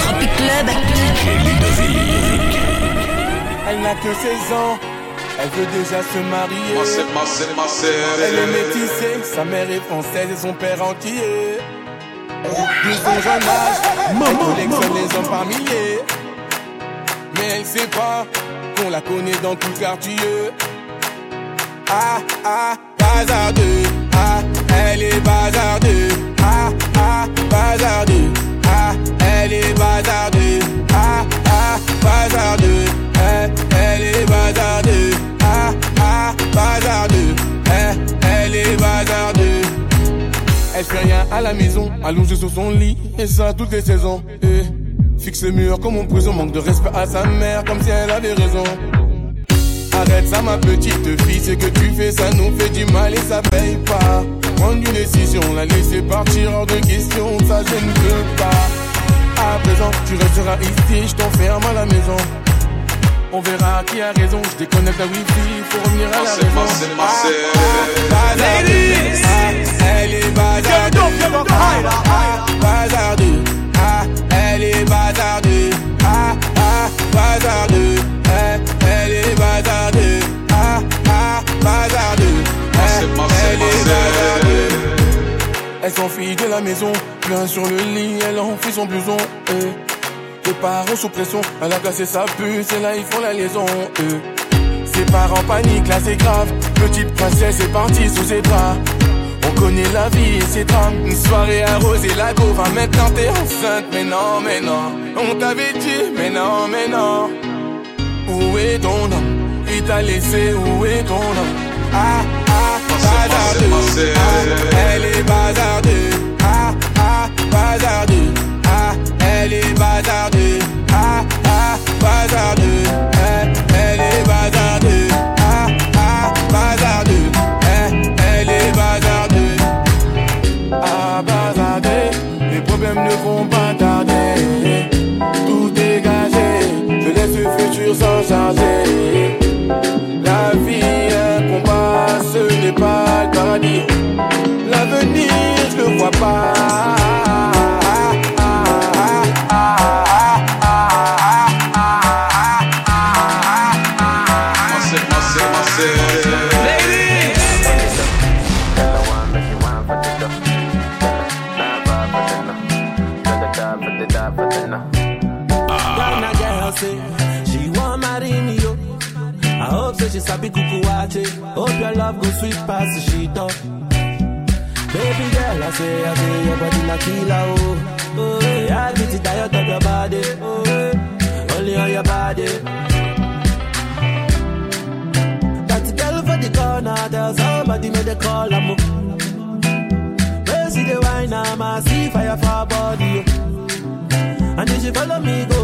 Tropic Club. Elle n'a que 16 ans. Elle veut déjà se marier. Elle est métissée, sa mère est française et son père entier. De son jeune âge, elle collectionne les hommes par milliers. Mais elle sait pas qu'on la connaît dans tout quartier. Ah ah, bazardeux. Ah, elle est bazardeux. Bazardeux. Ah, elle est bazardeux. Ah ah, bazardeux. Elle, elle est bazardeux. Ah ah, bazardeux. Elle, est bazardeux. Elle fait rien à la maison, allongée sur son lit, et ça toutes les saisons. Et fixe le mur comme en prison, manque de respect à sa mère, comme si elle avait raison. Arrête ça ma petite fille, ce que tu fais ça nous fait du mal et ça paye pas. Prendre une décision, la laisser partir hors de question, ça je ne peux pas. À présent, tu resteras ici, je t'enferme à la maison. On verra qui a raison, je déconnecte la wifi pour revenir à la raison. Sur le lit, elle enfuit son blouson. eh. Les parents sous pression, elle a cassé sa puce et là ils font la liaison. eh. Ses parents paniquent, là c'est grave. Petite princesse est partie sous ses bras. On connaît la vie et ses drames. Une soirée arrosée, la go va maintenant t'es enceinte. Mais non, mais non, on t'avait dit, mais non, mais non. Où est ton homme? Il t'a laissé, où est ton homme? Ah, ah, bazardeux. Ah, elle est bazardeux. Pas she sabi kuku wache. Hope your love go sweet past the sheet up. Baby girl, I say, I say your body na killer oh. Oh, yeah, I get it diet of your body. Oh, only on your body. That girl for the corner, tell somebody make the call I'm Where see the wine, I'm a see fire for body. Oh. And if you follow me, go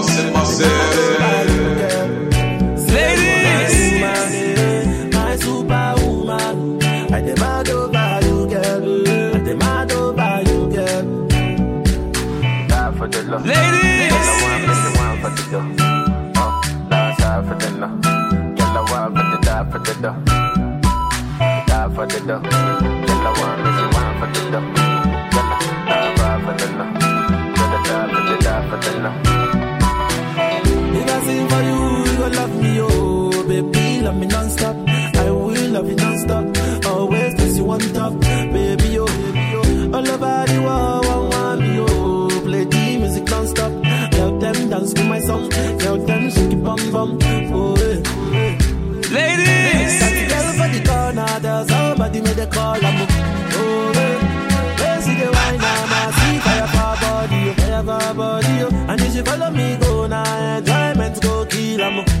Massive, massive. Ladies, my superwoman, I demand over you, girl. I demand over you, girl. Die for the love. Ladies. I want me, you want for the dough. Oh, die for the love. Girl, I want for the die for the dough. Die for the dough. Love me non-stop. I will love you non-stop. Always place you on top. Baby, oh, baby, oh. All over the world, one want me, oh. Play the music non-stop. Tell them dance to my song. Tell them shake it bum bum. Oh, eh, oh, eh. Ladies! Girl for the corner. Tell somebody make the call I'm Oh, eh see the wine, I'm see fire for body, oh Fire for body, oh. And if you follow me, go now. Enjoyment go kill 'em.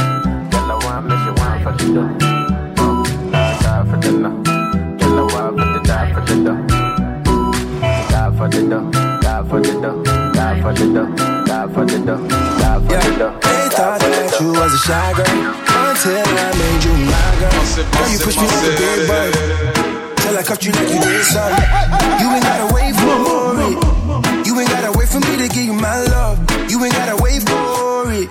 shy girl until I made you my girl. Girl, you pushed me like a big bird till I cuffed you like you did something. You ain't gotta wait for it. You ain't gotta wait for me to give you my love. You ain't gotta wait for it.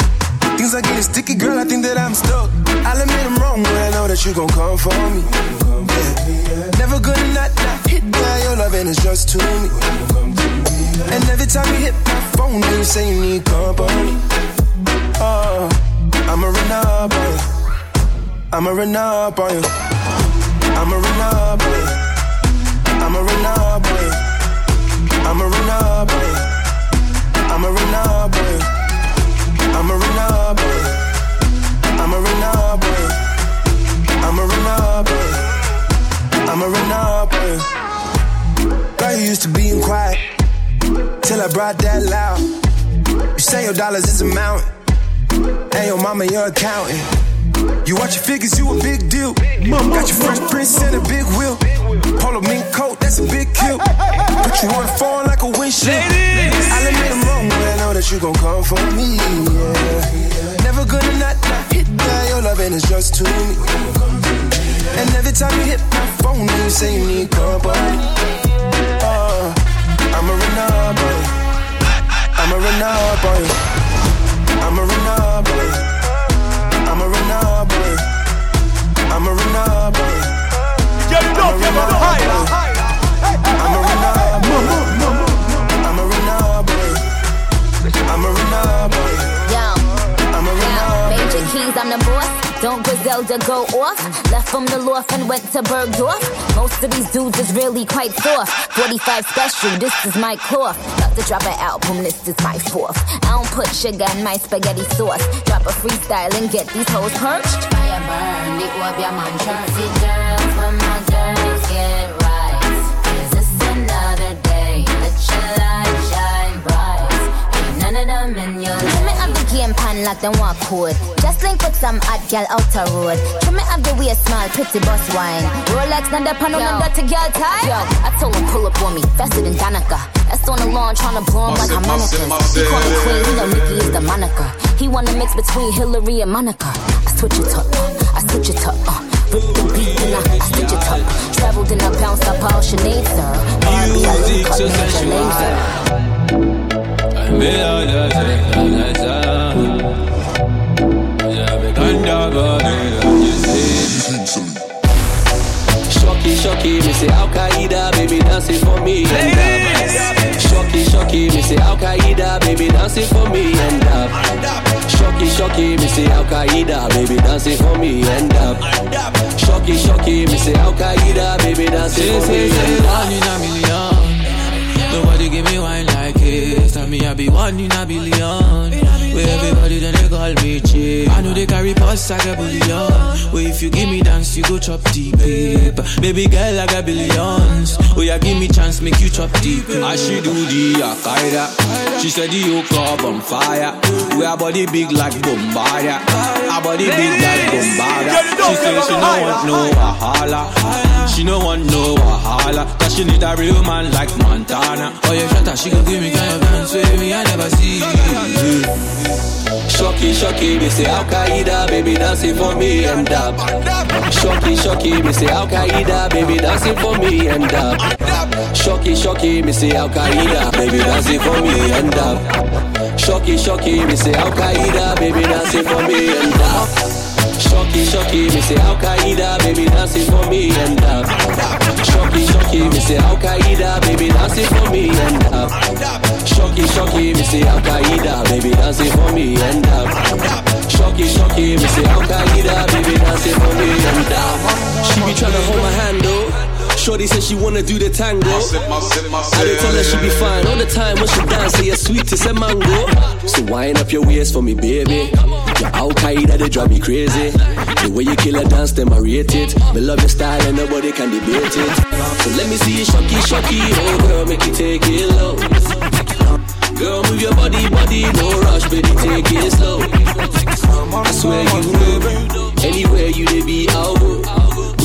Things are getting sticky, girl. I think that I'm stuck. I'll admit I'm wrong, but I know that you gon' come for me. Yeah. Never gonna not, not hit by your loving is just to me. And every time you hit my phone, you say you need I'ma run up on you. I'ma run up on you. I'ma run up on you. I'ma run up on you. I'ma run up on you. I'ma run up on you. I'ma run up on you. I'ma run up on you. I'ma run up on you. Girl, you used to being quiet till I brought that loud. You say your dollars is a mountain, and your mama your accountant. You watch your figures, you a big deal. Got your fresh prince and a big wheel. Polo mink coat, that's a big kill. Put you on the phone like a windshield. I'll admit I'm wrong, but I know that you gon' come for me. Yeah. Never gonna not, not hit that. Your loving is just to me. And every time you hit my phone, you say you need company. The boss. Don't Griselda go off? Left from the loft and went to Bergdorf. Most of these dudes is really quite soft. 45 special, this is my cloth. About to drop an album, this is my fourth. I don't put sugar in my spaghetti sauce. Drop a freestyle and get these hoes perched. Fire burn, game like them walk code. Just link with some hot gal out the road. Trim me have the way small, pretty bus wine. Rolex, not the pan on them dirty girl tie. Yo, I told him pull up on me, faster than Danica. That's on the lawn, tryna blow him like harmonicas. He call me queen, he know Nicki is the moniker. He wanna mix between Hillary and Monica. I switch it up, uh, I switch it up, uh. Rip the beat and I, I stitch it up. Traveled and I bounced up all Sinead, sir. Music so up, make a laser. Me all the say Al Qaeda, baby dancing for me and uh, up. Shocky, shocky, me say Al Qaeda, baby dancing for me and up. Shocky, shocky, me say Al Qaeda, baby dancing for me and up. Shocky, shocky, me say Al Qaeda, baby dancing for me and up. One in a million. Nobody give me wine like this. Tell me I be one in a billion. Where everybody then they call me chick. I know they carry posts like a billion. Where if you give me dance, you go chop deep. Babe. Baby girl, I got billions. Oh yeah, give me chance, make you chop deep. I she do the Akaida She said the yoke up on fire We are body big like Bombardier Our body big like Bombardier She said she no want no wahala She no want no wahala Cause she need a real man like Montana Oh yeah, shut up, she gon' give me kind of dance with me, I never see. Shocky, shocky, me say Al Qaeda, baby dancing for me and up. Shocky, shocky, me say Al Qaeda, baby dancing for me and up. Shocky, shocky, me say Al Qaeda, baby dancing for me and up. Shocky, shocky, me say Al Qaeda, baby dancing for me and up. Shocky, shocky, me say Al Qaeda, baby dancing for me and. Shocky, shocky, me say Al Qaeda, baby dancing for me and up. Shocky, shocky, me say Al Qaeda, baby dancing for me? And Shorty said she wanna do the tango. I did tell her she be fine all the time when she dance. Say you're sweet as a mango. So wind up your waist for me, baby. Your Al Qaeda they drive me crazy. The way you kill a dance, them I rate it. Me love your style and nobody can debate it. So let me see you shocky, shocky. Oh girl, make you take it low. Girl, move your body, body, no rush, baby, take it slow. I swear you know, anywhere you they be, I'll go.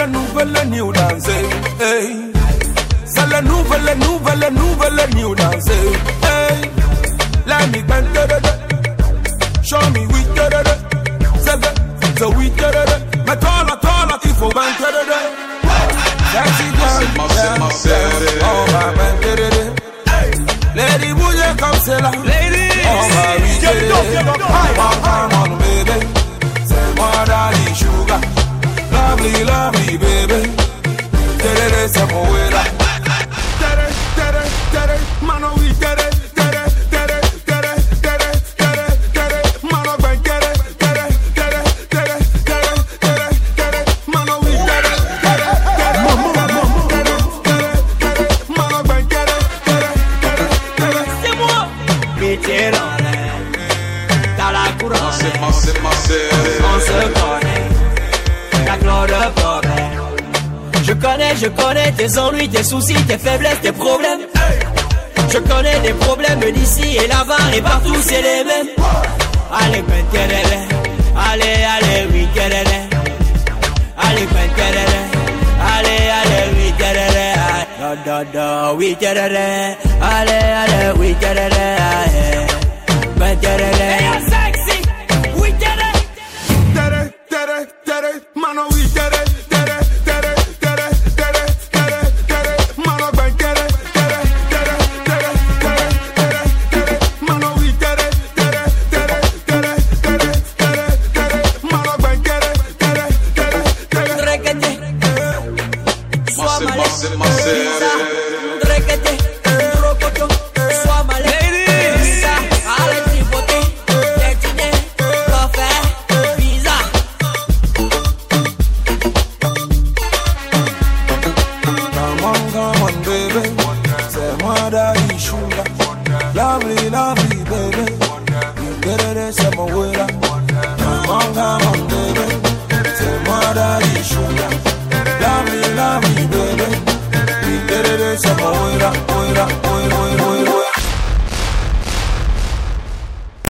la nouvelle new dance. Hey. C'est la nouvelle, nouvelle, nouvelle new dance. Hey. Let me bend da da da. Show me we da da da. say, vrai, c'est we da da da. Mais toi là, toi là, il bend da da da. Sexy girl. Oh my bend da da. Lady, you come say la? Lady, oh my we da da da. On baby, c'est moi daddy sugar, lovely, lovely. je connais tes ennuis, tes soucis, tes faiblesses, tes problèmes. Je connais les problèmes d'ici et là-bas et partout, c'est les mêmes. Allez, pentelele, allez, allez, oui, telele. Allez, pentelele, allez, allez, oui, telele. Da, da, da, oui, telele. Allez, allez, oui, telele.